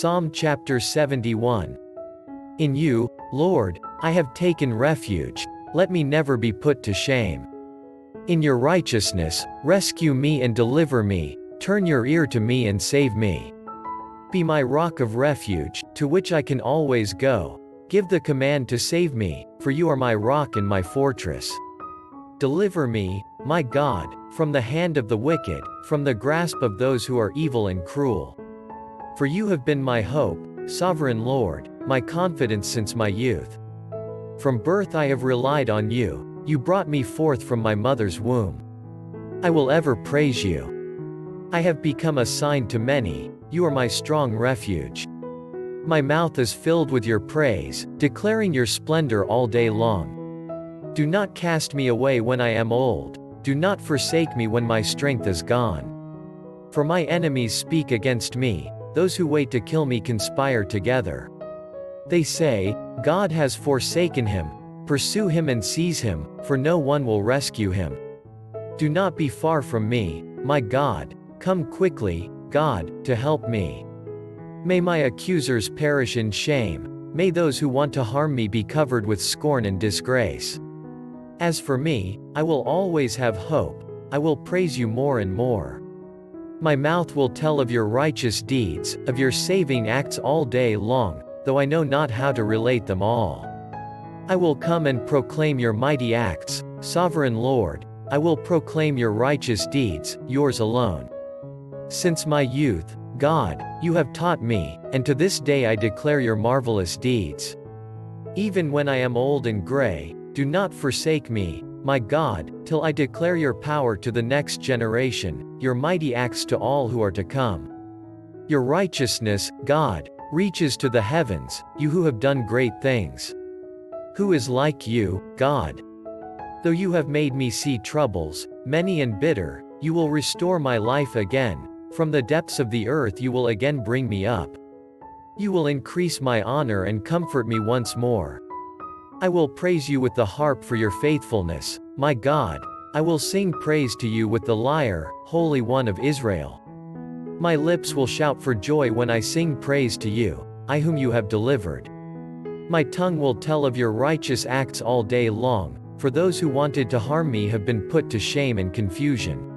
Psalm chapter 71. In you, Lord, I have taken refuge, let me never be put to shame. In your righteousness, rescue me and deliver me, turn your ear to me and save me. Be my rock of refuge, to which I can always go. Give the command to save me, for you are my rock and my fortress. Deliver me, my God, from the hand of the wicked, from the grasp of those who are evil and cruel. For you have been my hope, sovereign Lord, my confidence since my youth. From birth I have relied on you, you brought me forth from my mother's womb. I will ever praise you. I have become a sign to many, you are my strong refuge. My mouth is filled with your praise, declaring your splendor all day long. Do not cast me away when I am old, do not forsake me when my strength is gone. For my enemies speak against me, those who wait to kill me conspire together. They say, God has forsaken him, pursue him and seize him, for no one will rescue him. Do not be far from me, my God, come quickly, God, to help me. May my accusers perish in shame, may those who want to harm me be covered with scorn and disgrace. As for me, I will always have hope, I will praise you more and more. My mouth will tell of your righteous deeds, of your saving acts all day long, though I know not how to relate them all. I will come and proclaim your mighty acts, sovereign Lord, I will proclaim your righteous deeds, yours alone. Since my youth, God, you have taught me, and to this day I declare your marvelous deeds. Even when I am old and gray, do not forsake me, my God, till I declare your power to the next generation, your mighty acts to all who are to come. Your righteousness, God, reaches to the heavens, you who have done great things. Who is like you, God? Though you have made me see troubles, many and bitter, you will restore my life again, from the depths of the earth you will again bring me up. You will increase my honor and comfort me once more. I will praise you with the harp for your faithfulness, my God. I will sing praise to you with the lyre, Holy One of Israel. My lips will shout for joy when I sing praise to you, I whom you have delivered. My tongue will tell of your righteous acts all day long, for those who wanted to harm me have been put to shame and confusion.